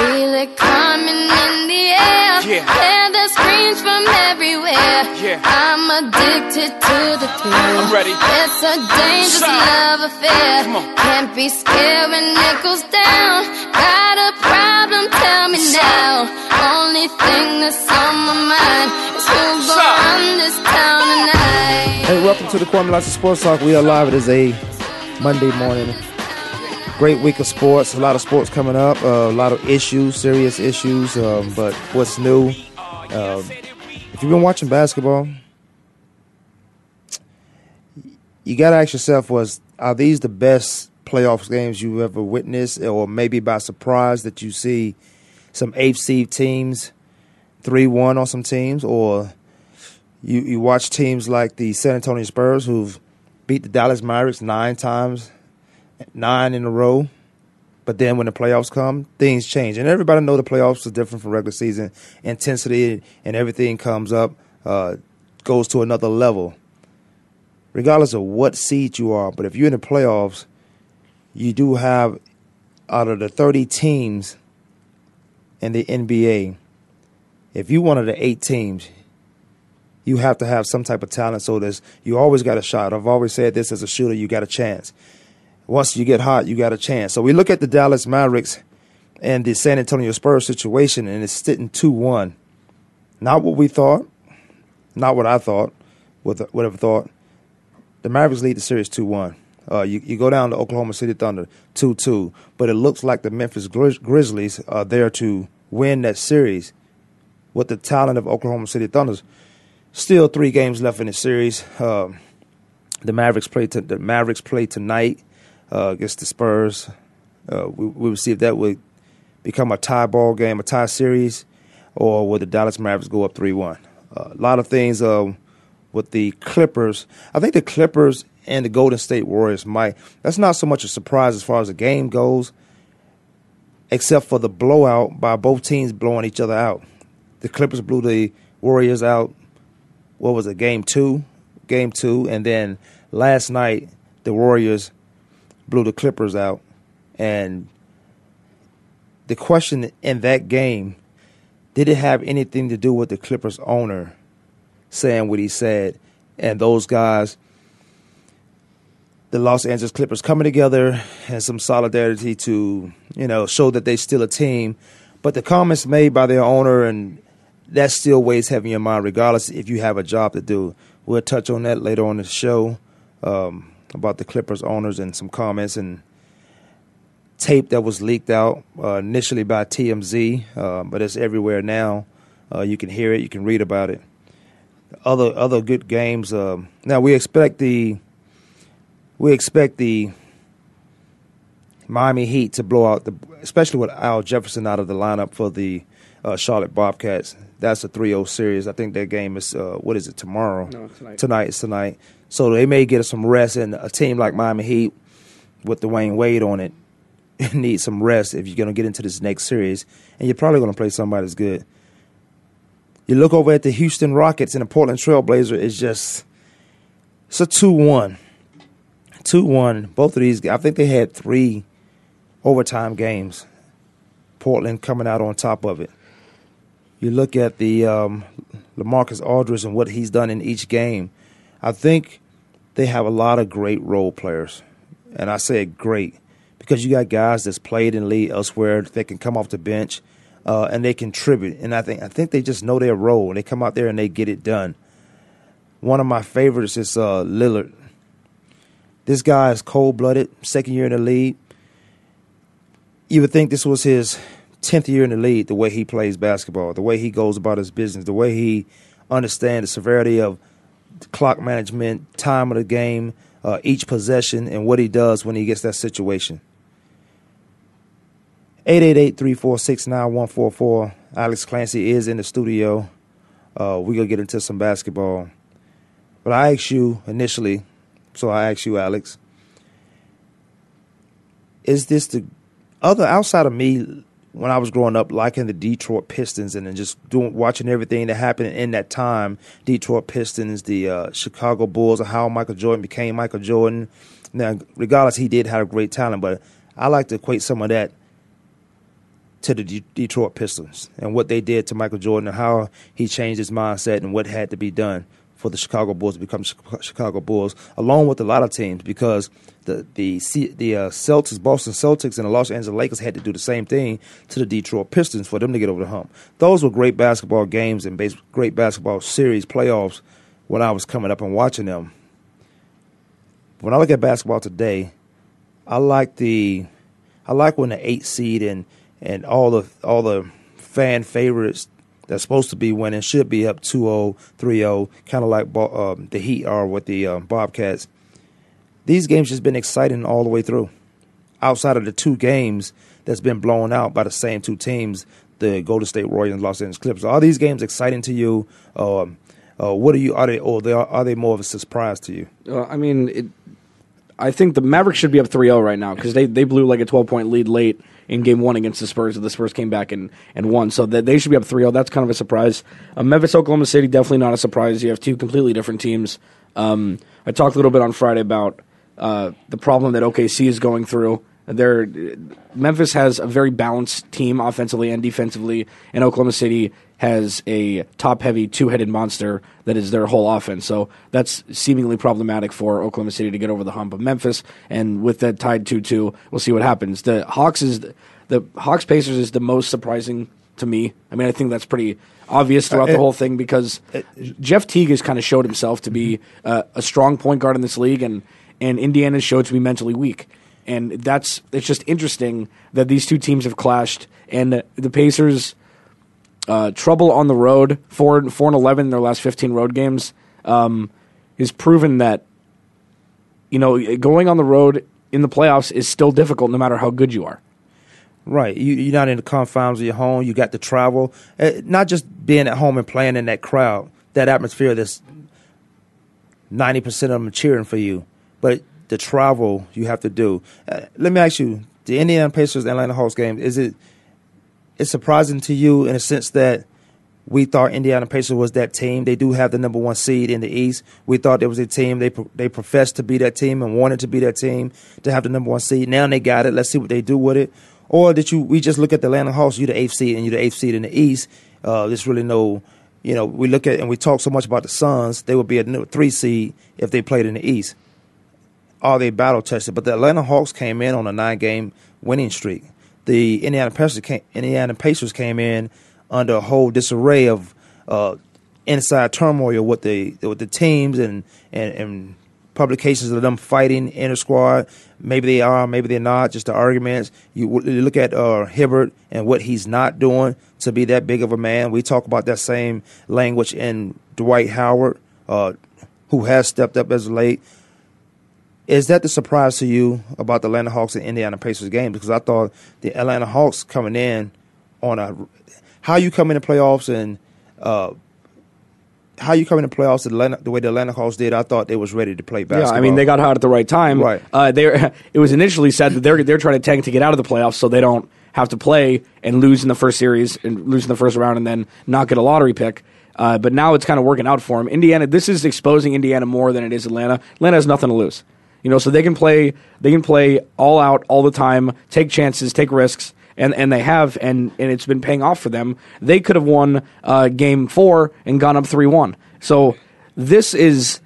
Feel it coming in the air. Yeah. Hear the screams from everywhere. Yeah. I'm addicted to the thrill. I'm ready. It's a dangerous Shout. love affair. Can't be scared when it goes down. Got a problem? Tell me now. Only thing that's on my mind is who's gonna run this town tonight. Hey, welcome to the Kwamie Lassiter Sports Talk. We are live. It is a Monday morning. Great week of sports. A lot of sports coming up. Uh, a lot of issues, serious issues. Um, but what's new? Um, if you've been watching basketball, you got to ask yourself: Was are these the best playoffs games you've ever witnessed, or maybe by surprise that you see some seed teams three one on some teams, or you you watch teams like the San Antonio Spurs who've beat the Dallas Mavericks nine times, nine in a row. But then when the playoffs come, things change, and everybody know the playoffs are different from regular season. Intensity and everything comes up, uh, goes to another level, regardless of what seed you are. But if you're in the playoffs, you do have out of the 30 teams in the NBA, if you one of the eight teams, you have to have some type of talent. So there's you always got a shot. I've always said this as a shooter, you got a chance. Once you get hot, you got a chance. So we look at the Dallas Mavericks and the San Antonio Spurs situation, and it's sitting two one. Not what we thought, not what I thought, would have thought. The Mavericks lead the series two one. Uh, you, you go down to Oklahoma City Thunder two two, but it looks like the Memphis Grizz- Grizzlies are there to win that series with the talent of Oklahoma City Thunders. Still three games left in the series. Um, the Mavericks play to, the Mavericks play tonight uh, against the Spurs. Uh, we, we will see if that would become a tie ball game, a tie series, or would the Dallas Mavericks go up three one? Uh, a lot of things um, with the Clippers. I think the Clippers and the Golden State Warriors might. That's not so much a surprise as far as the game goes, except for the blowout by both teams blowing each other out. The Clippers blew the Warriors out. What was it? Game two, game two, and then last night the Warriors blew the Clippers out. And the question in that game did it have anything to do with the Clippers owner saying what he said and those guys, the Los Angeles Clippers coming together and some solidarity to, you know, show that they're still a team. But the comments made by their owner and that still weighs heavy in mind, regardless if you have a job to do. We'll touch on that later on the show um, about the Clippers owners and some comments and tape that was leaked out uh, initially by TMZ, uh, but it's everywhere now. Uh, you can hear it, you can read about it. Other other good games. Um, now we expect the we expect the Miami Heat to blow out the, especially with Al Jefferson out of the lineup for the uh, Charlotte Bobcats. That's a 3-0 series. I think that game is uh, what is it tomorrow? No, tonight. Tonight is tonight. So they may get some rest, and a team like Miami Heat with Dwyane Wade on it need some rest if you're going to get into this next series, and you're probably going to play somebody that's good. You look over at the Houston Rockets and the Portland Trailblazer is just it's a two one. Two one. Both of these I think they had three overtime games. Portland coming out on top of it. You look at the um, Lamarcus Aldridge and what he's done in each game. I think they have a lot of great role players, and I say great because you got guys that's played in the league elsewhere that can come off the bench uh, and they contribute. And I think I think they just know their role. They come out there and they get it done. One of my favorites is uh, Lillard. This guy is cold blooded, second year in the league. You would think this was his tenth year in the league. The way he plays basketball, the way he goes about his business, the way he understands the severity of clock management, time of the game, uh, each possession, and what he does when he gets that situation. 888-346-9144. Alex Clancy is in the studio. Uh, we're going to get into some basketball. But I asked you initially, so I asked you, Alex, is this the other outside of me when I was growing up liking the Detroit Pistons and then just doing watching everything that happened in that time, Detroit Pistons, the uh, Chicago Bulls, and how Michael Jordan became Michael Jordan. Now, regardless, he did have a great talent, but I like to equate some of that to the D- Detroit Pistons and what they did to Michael Jordan and how he changed his mindset and what had to be done for the Chicago Bulls to become Chicago Bulls, along with a lot of teams, because the the the uh, Celtics, Boston Celtics, and the Los Angeles Lakers had to do the same thing to the Detroit Pistons for them to get over the hump. Those were great basketball games and base, great basketball series playoffs when I was coming up and watching them. When I look at basketball today, I like the I like when the eight seed and and all the all the fan favorites that's supposed to be winning should be up 2-0, 3-0, kind of like um, the Heat are with the um, Bobcats. These games just been exciting all the way through. Outside of the two games that's been blown out by the same two teams, the Golden State Warriors and Los Angeles Clippers. Are these games exciting to you? Um, uh, what are you? Are they? Or they are, are they more of a surprise to you? Uh, I mean, it, I think the Mavericks should be up 3-0 right now because they, they blew like a 12 point lead late in game one against the Spurs. The Spurs came back and, and won. So that they should be up 3 0. That's kind of a surprise. Uh, Memphis, Oklahoma City, definitely not a surprise. You have two completely different teams. Um, I talked a little bit on Friday about uh, the problem that OKC is going through. They're, Memphis has a very balanced team offensively and defensively, and Oklahoma City has a top heavy two headed monster that is their whole offense. So that's seemingly problematic for Oklahoma City to get over the hump of Memphis. And with that tied 2 2, we'll see what happens. The Hawks is the Hawks Pacers is the most surprising to me. I mean, I think that's pretty obvious throughout uh, it, the whole thing because it, Jeff Teague has kind of showed himself to be uh, a strong point guard in this league, and and Indiana showed to be mentally weak. And that's it's just interesting that these two teams have clashed, and the Pacers uh, trouble on the road, four four and eleven in their last fifteen road games, um, is proven that you know going on the road in the playoffs is still difficult, no matter how good you are. Right, you, are not in the confines of your home. You got to travel, uh, not just being at home and playing in that crowd, that atmosphere. That's ninety percent of them cheering for you, but the travel you have to do. Uh, let me ask you: the Indiana Pacers Atlanta Hawks game is it it's surprising to you in a sense that we thought Indiana Pacers was that team. They do have the number one seed in the East. We thought there was a team they they professed to be that team and wanted to be that team to have the number one seed. Now they got it. Let's see what they do with it. Or did you? We just look at the Atlanta Hawks. You the eighth seed and you the eighth seed in the East. Uh, there's really no, you know, we look at and we talk so much about the Suns. They would be a three seed if they played in the East. Are they battle tested? But the Atlanta Hawks came in on a nine game winning streak the Indiana Pacers came, Indiana Pacers came in under a whole disarray of uh, inside turmoil with the with the teams and, and, and publications of them fighting inter squad. Maybe they are, maybe they're not. Just the arguments. You, you look at uh, Hibbert and what he's not doing to be that big of a man. We talk about that same language in Dwight Howard, uh, who has stepped up as late. Is that the surprise to you about the Atlanta Hawks and Indiana Pacers game? Because I thought the Atlanta Hawks coming in on a how you come in the playoffs and uh, how you come in the playoffs the, Atlanta, the way the Atlanta Hawks did. I thought they was ready to play basketball. Yeah, I mean they got hot at the right time. Right. Uh, they it was initially said that they're they're trying to tank to get out of the playoffs so they don't have to play and lose in the first series and lose in the first round and then not get a lottery pick. Uh, but now it's kind of working out for them. Indiana, this is exposing Indiana more than it is Atlanta. Atlanta has nothing to lose. You know, so they can play they can play all out all the time, take chances, take risks, and and they have, and and it's been paying off for them. They could have won uh, game four and gone up three one. So this is.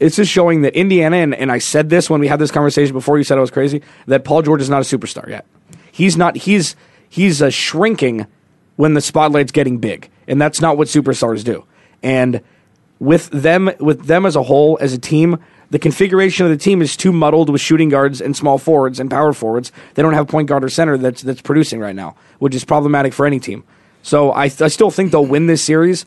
It's just showing that Indiana, and, and I said this when we had this conversation before. You said I was crazy. That Paul George is not a superstar yet. He's not. He's he's uh, shrinking when the spotlight's getting big, and that's not what superstars do. And with them, with them as a whole, as a team, the configuration of the team is too muddled with shooting guards and small forwards and power forwards. They don't have point guard or center that's that's producing right now, which is problematic for any team. So I, I still think they'll win this series,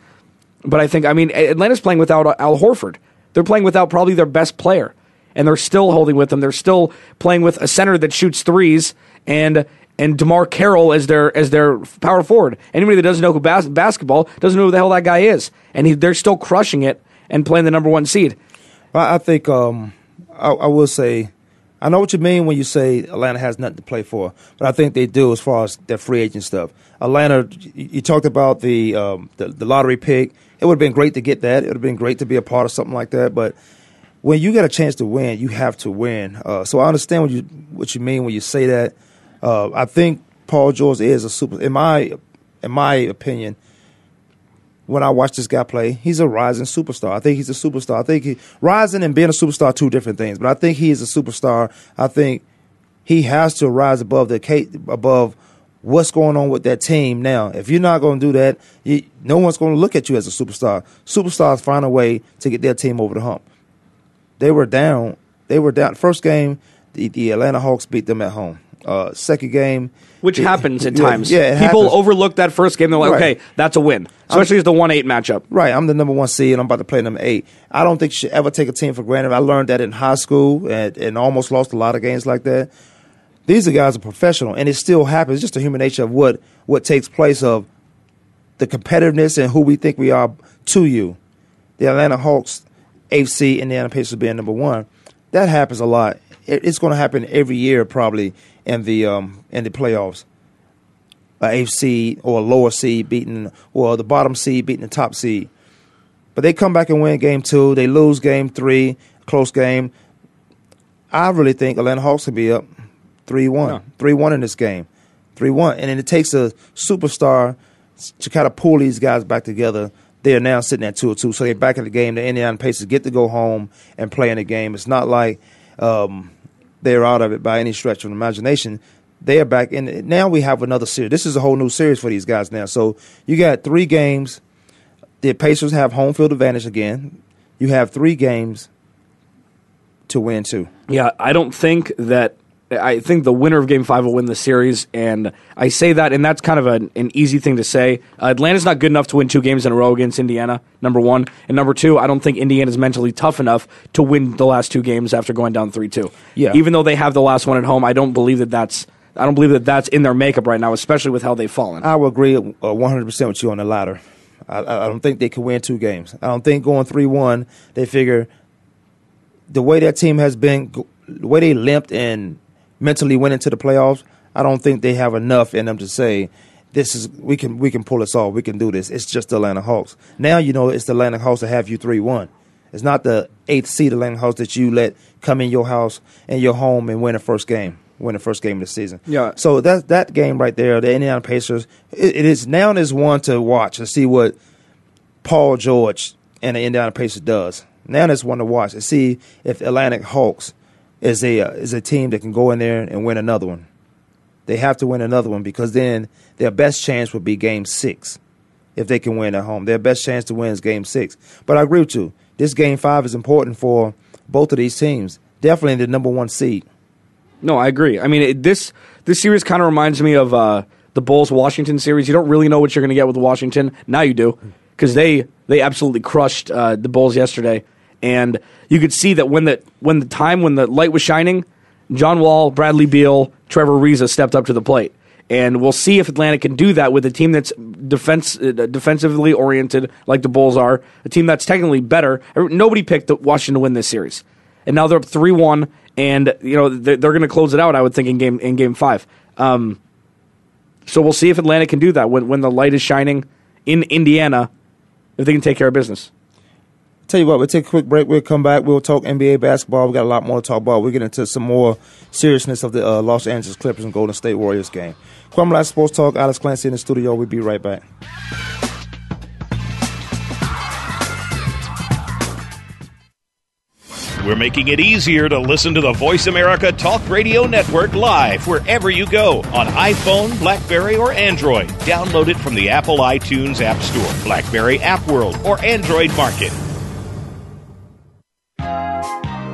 but I think I mean Atlanta's playing without uh, Al Horford. They're playing without probably their best player, and they're still holding with them. They're still playing with a center that shoots threes and and DeMarre Carroll as their as their power forward. Anybody that doesn't know who bas- basketball doesn't know who the hell that guy is, and he, they're still crushing it and playing the number one seed. I, I think um, I, I will say I know what you mean when you say Atlanta has nothing to play for, but I think they do as far as their free agent stuff. Atlanta, you, talked about the, um, the the lottery pick. It would have been great to get that. It would have been great to be a part of something like that, but when you get a chance to win, you have to win. Uh, so I understand what you what you mean when you say that. Uh, I think Paul George is a super. In my in my opinion, when I watch this guy play, he's a rising superstar. I think he's a superstar. I think he rising and being a superstar are two different things. But I think he is a superstar. I think he has to rise above the above what's going on with that team now. If you're not going to do that, you, no one's going to look at you as a superstar. Superstars find a way to get their team over the hump. They were down. They were down. First game, the, the Atlanta Hawks beat them at home. Uh, second game, which it, happens at times. Yeah, people happens. overlook that first game. They're like, Right. okay, that's a win, especially as the one eight matchup. Right, I'm the number one seed, and I'm about to play number eight. I don't think you should ever take a team for granted. I learned that in high school, and, and almost lost a lot of games like that. These are guys are professional, and it still happens. It's just the human nature of what what takes place of the competitiveness and who we think we are to you. The Atlanta Hawks, AFC, Indiana Pacers being number one. That happens a lot. It, it's going to happen every year, probably in the um, in the playoffs. A AFC or a lower seed beating, or the bottom seed beating the top seed. But they come back and win game two. They lose game three, close game. I really think Atlanta Hawks will be up 3 1. 3 1 in this game. 3 1. And then it takes a superstar to kind of pull these guys back together. They are now sitting at 2 or 2. So they're back in the game. The Indiana Pacers get to go home and play in the game. It's not like um, they're out of it by any stretch of imagination. They are back in. Now we have another series. This is a whole new series for these guys now. So you got three games. The Pacers have home field advantage again. You have three games to win two. Yeah, I don't think that. I think the winner of Game Five will win the series, and I say that, and that's kind of an, an easy thing to say. Uh, Atlanta's not good enough to win two games in a row against Indiana. Number one, and number two, I don't think Indiana's mentally tough enough to win the last two games after going down three two. Yeah. even though they have the last one at home, I don't believe that that's. I don't believe that that's in their makeup right now, especially with how they've fallen. I will agree uh, 100% with you on the latter. I, I don't think they can win two games. I don't think going 3 1, they figure the way that team has been, the way they limped and mentally went into the playoffs, I don't think they have enough in them to say, this is we can we can pull this off. We can do this. It's just the Atlanta Hawks. Now you know it's the Atlanta Hawks that have you three one. It's not the eighth seed Atlanta Hawks that you let come in your house and your home and win the first game, win the first game of the season. Yeah. So that that game right there, the Indiana Pacers, it, it is now is one to watch and see what Paul George and the Indiana Pacers does. Now it's one to watch and see if Atlanta Hawks is a uh, is a team that can go in there and win another one. They have to win another one because then their best chance would be Game Six, if they can win at home. Their best chance to win is Game Six. But I agree with you. This Game Five is important for both of these teams. Definitely the number one seed. No, I agree. I mean, it, this this series kind of reminds me of uh, the Bulls Washington series. You don't really know what you're going to get with Washington. Now you do because they they absolutely crushed uh, the Bulls yesterday, and you could see that when the when the time when the light was shining, John Wall, Bradley Beal, Trevor Ariza stepped up to the plate. And we'll see if Atlanta can do that with a team that's defense uh, defensively oriented, like the Bulls are. A team that's technically better. Nobody picked Washington to win this series, and now they're up three one, and you know they're, they're going to close it out. I would think in game in game five. Um, so we'll see if Atlanta can do that when when the light is shining in Indiana, if they can take care of business. Tell you what, we'll take a quick break. We'll come back. We'll talk NBA basketball. We got a lot more to talk about. We'll get into some more seriousness of the uh, Los Angeles Clippers and Golden State Warriors game. Kwamie Last Sports Talk. Alex Clancy in the studio. We'll be right back. We're making it easier to listen to the Voice America Talk Radio Network live wherever you go on iPhone, Blackberry, or Android. Download it from the Apple iTunes App Store, Blackberry App World, or Android Market.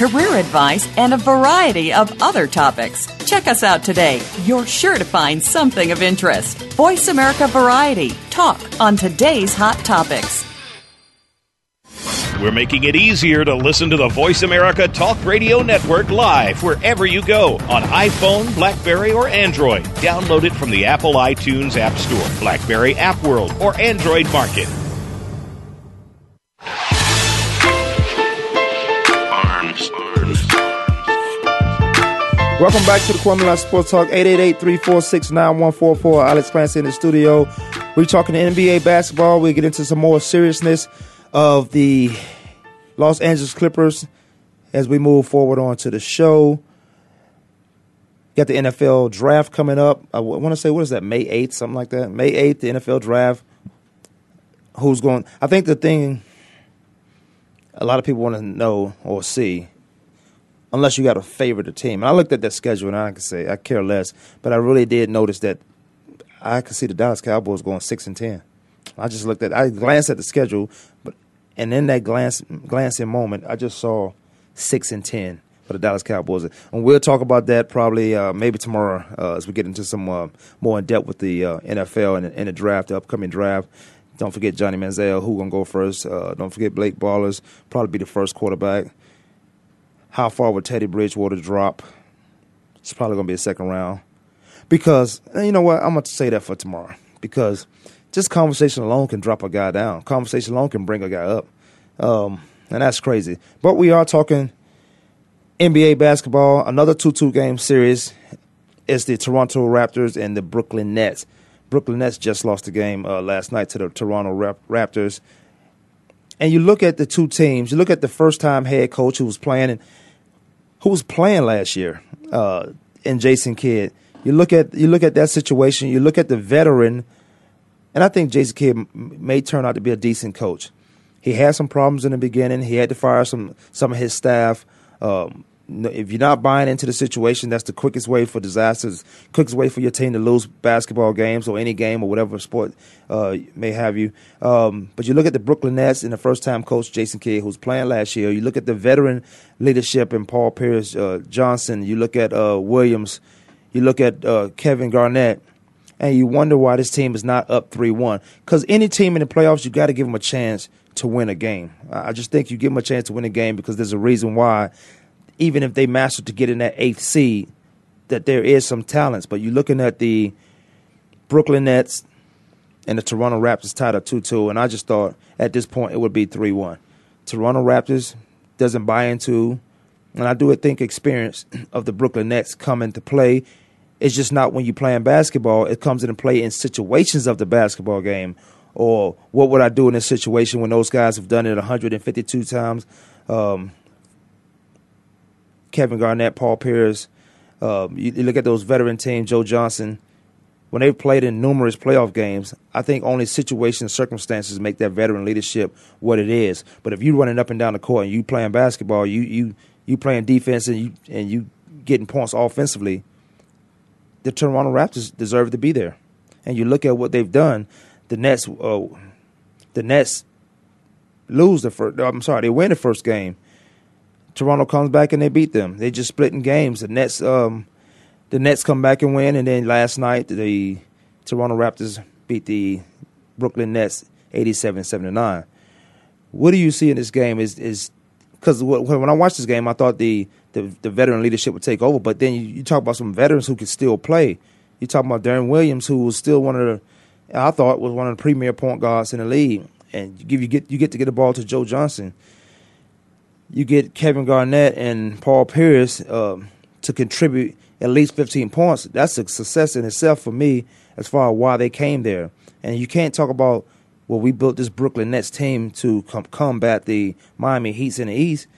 career advice, and a variety of other topics. Check us out today. You're sure to find something of interest. Voice America Variety. Talk on today's hot topics. We're making it easier to listen to the Voice America Talk Radio Network live wherever you go on iPhone, Blackberry, or Android. Download it from the Apple iTunes App Store, Blackberry App World, or Android Market. Welcome back to the Kwamie Lassiter Sports Talk, 888-346-9144. Alex Clancy in the studio. We're talking NBA basketball. We get into some more seriousness of the Los Angeles Clippers as we move forward on to the show. Got the NFL draft coming up. I want to say, what is that, May 8th, something like that? May 8th, the NFL draft. Who's going? I think the thing a lot of people want to know or see unless you got to favor the team. And I looked at that schedule and I can say I care less, but I really did notice that I could see the Dallas Cowboys going six and ten. I just looked at I glanced at the schedule, but and in that glance glancing moment, I just saw six and ten for the Dallas Cowboys. And we'll talk about that probably uh, maybe tomorrow uh, as we get into some uh, more in depth with the uh, NFL and, and, the draft, the upcoming draft. Don't forget Johnny Manziel, who gonna go first. Uh, don't forget Blake Bortles, probably be the first quarterback. How far would Teddy Bridgewater drop? It's probably going to be a second round. Because, you know what? I'm going to say that for tomorrow. Because just conversation alone can drop a guy down. Conversation alone can bring a guy up. Um, and that's crazy. But we are talking NBA basketball. Another 2 2 game series is the Toronto Raptors and the Brooklyn Nets. Brooklyn Nets just lost the game uh, last night to the Toronto Raptors. And you look at the two teams, you look at the first time head coach who was playing and who was playing last year, uh, and Jason Kidd. You look at you look at that situation. You look at the veteran, and I think Jason Kidd may turn out to be a decent coach. He had some problems in the beginning. He had to fire some some of his staff. Um, if you're not buying into the situation, that's the quickest way for disasters, quickest way for your team to lose basketball games or any game or whatever sport uh, may have you. Um, but you look at the Brooklyn Nets and the first time coach Jason Kidd, who's playing last year. You look at the veteran leadership in Paul Pierce uh, Johnson. You look at uh, Williams. You look at uh, Kevin Garnett. And you wonder why this team is not up 3 1. Because any team in the playoffs, you got to give them a chance to win a game. I just think you give them a chance to win a game because there's a reason why even if they master to get in that eighth seed, that there is some talents. But you're looking at the Brooklyn Nets and the Toronto Raptors tied up 2 2, and I just thought at this point it would be 3 1. Toronto Raptors doesn't buy into, and I do think experience of the Brooklyn Nets come into play. It's just not when you're playing basketball, it comes into play in situations of the basketball game. Or what would I do in this situation when those guys have done it 152 times? Um, Kevin Garnett, Paul Pierce. Uh, you, you, look at those veteran teams, Joe Johnson. When they've played in numerous playoff games, I think only situations, and circumstances make that veteran leadership what it is. But if you're running up and down the court and you playing basketball, you you you playing defense and you and you getting points offensively, the Toronto Raptors deserve to be there. and you look at what they've done, the Nets, uh, the Nets lose the first. I'm sorry, they win the first game. Toronto comes back and they beat them. They just splitting games. The Nets, um, the Nets come back and win, and then last night the Toronto Raptors beat the Brooklyn Nets 87-79. What do you see in this game? Is is because when I watched this game, I thought the, the, the veteran leadership would take over, but then you, you talk about some veterans who could still play. You talk about Deron Williams, who was still one of the, I thought was one of the premier point guards in the league, and you give you get you get to get the ball to Joe Johnson. You get Kevin Garnett and Paul Pierce um, to contribute at least 15 points. That's a success in itself for me as far as why they came there. And you can't talk about well, we built this Brooklyn Nets team to com- combat the Miami Heats in the East.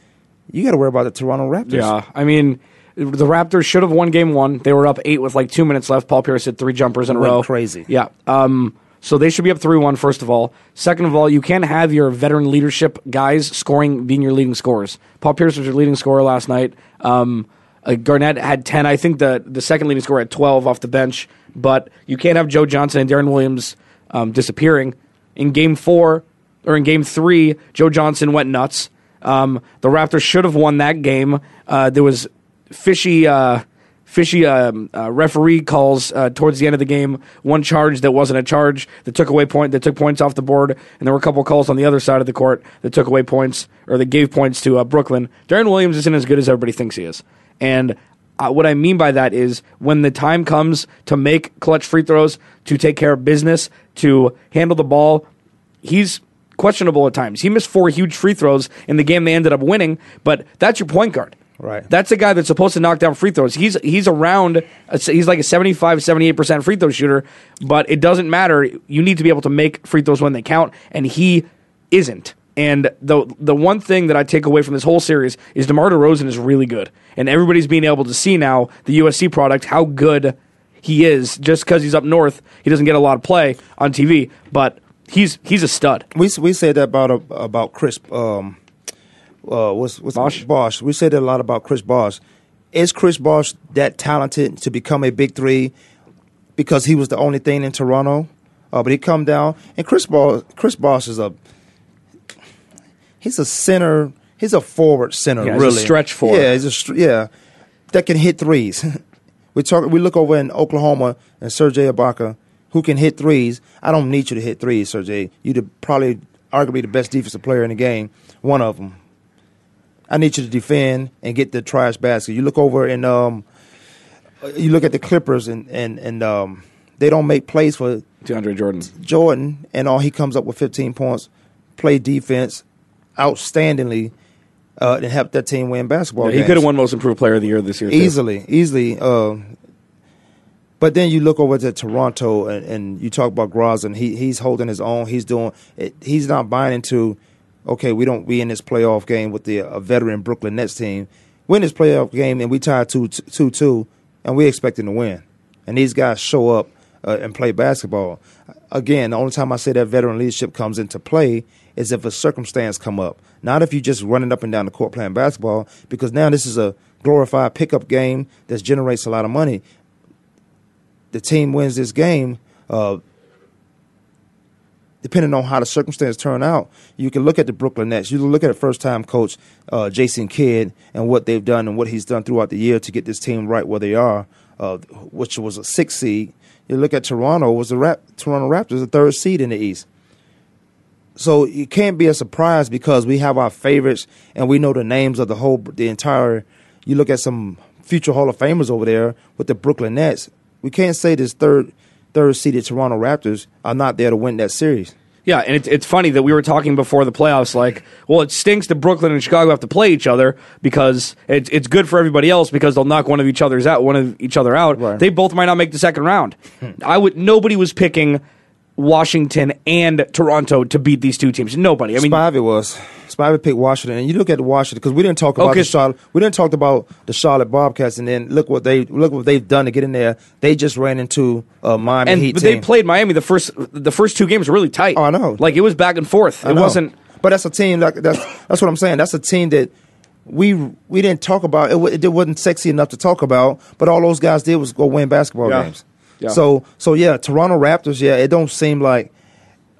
You got to worry about the Toronto Raptors. Yeah, I mean, the Raptors should have won Game One. They were up eight with like two minutes left. Paul Pierce hit three jumpers in a row. crazy. Yeah. Um, so they should be up three one. First of all, second of all, you can't have your veteran leadership guys scoring being your leading scorers. Paul Pierce was your leading scorer last night. Um, uh, Garnett had ten. I think the the second leading scorer had twelve off the bench. But you can't have Joe Johnson and Deron Williams um, disappearing. In Game Four or in Game Three, Joe Johnson went nuts. Um, the Raptors should have won that game. Uh, there was fishy. Uh, fishy um, uh, referee calls uh, towards the end of the game. One charge that wasn't a charge that took away point that took points off the board, and there were a couple calls on the other side of the court that took away points or that gave points to uh, Brooklyn. Deron Williams isn't as good as everybody thinks he is, and uh, what I mean by that is when the time comes to make clutch free throws, to take care of business, to handle the ball, he's questionable at times. He missed four huge free throws in the game they ended up winning, but that's your point guard. Right. That's a guy that's supposed to knock down free throws. He's he's around he's like a 75 78% free throw shooter, but it doesn't matter. You need to be able to make free throws when they count and he isn't. And the the one thing that I take away from this whole series is DeMar DeRozan is really good. And everybody's being able to see now the USC product how good he is just cuz he's up north. He doesn't get a lot of play on TV, but he's he's a stud. We we said that about uh, about Chris um uh what's what's Bosh? Bosh. We said a lot about Chris Bosh. Is Chris Bosh that talented to become a big three because he was the only thing in Toronto? Uh, but he come down and Chris Bosh Chris Bosh is a he's a center. He's a forward center. Yeah, he's a really stretch forward. Yeah, he's a yeah that can hit threes. we talk. We look over in Oklahoma and Serge Ibaka, who can hit threes. I don't need you to hit threes, Serge. You're the, probably arguably the best defensive player in the game. One of them. I need you to defend and get the trash basket. You look over and um, you look at the Clippers and and and um, they don't make plays for DeAndre Jordan. Jordan, and all he comes up with 15 points, play defense outstandingly, uh, and help that team win basketball. he could have won most improved player of the year this year too. easily, easily. Uh, but then you look over to Toronto and, and you talk about DeRozan. He he's holding his own. He's doing. It, he's not buying into. Okay, we don't. We in this playoff game with the a veteran Brooklyn Nets team. Win this playoff game and we tie two two two, and we're expecting to win. And these guys show up uh, and play basketball. Again, the only time I say that veteran leadership comes into play is if a circumstance come up. Not if you just running up and down the court playing basketball, because now this is a glorified pickup game that generates a lot of money. The team wins this game. Uh, depending on how the circumstances turn out, you can look at the Brooklyn Nets. You look at a first time coach uh, Jason Kidd and what they've done and what he's done throughout the year to get this team right where they are, uh, which was a six seed. You look at Toronto, was the Rap- Toronto Raptors, the third seed in the East. So it can't be a surprise because we have our favorites and we know the names of the whole, the entire. You look at some future Hall of Famers over there with the Brooklyn Nets. We can't say this third third seeded Toronto Raptors are not there to win that series. Yeah, and it's it's funny that we were talking before the playoffs, like, well, it stinks that Brooklyn and Chicago have to play each other because it's it's good for everybody else because they'll knock one of each other's out, one of each other out. Right. They both might not make the second round. I would nobody was picking Washington and Toronto to beat these two teams. Nobody. I mean, Spivey was. Spivey picked Washington, and you look at Washington because we didn't talk about Okay. the Charlotte. We didn't talk about the Charlotte Bobcats, and then look what they look what they've done to get in there. They just ran into Miami and Heat but they played Miami the first the first two games were really tight. Oh, I know. Like it was back and forth. I It know. wasn't. But that's a team like that's that's what I'm saying. That's a team that we we didn't talk about. It, it wasn't sexy enough to talk about. But all those guys did was go win basketball Yeah. games. Yeah. So so yeah, Toronto Raptors. Yeah, it don't seem like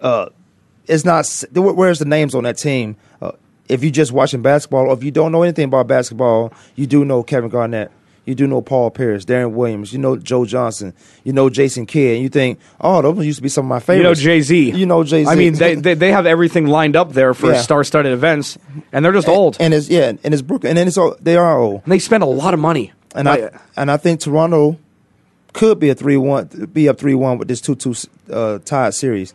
uh, it's not. Where's the names on that team? Uh, if you're just watching basketball, or if you don't know anything about basketball, you do know Kevin Garnett. You do know Paul Pierce, Deron Williams. You know Joe Johnson. You know Jason Kidd. And you think, oh, those used to be some of my favorites. You know. Jay Z. You know Jay Z. I mean, they, they they have everything lined up there for Yeah. star-studded events, and they're just old. and it's yeah, and it's Brooklyn, and then it's all, they are old. And they spend a lot of money. And I and I think Toronto could be a three one, be up three one with this two two uh, tied series.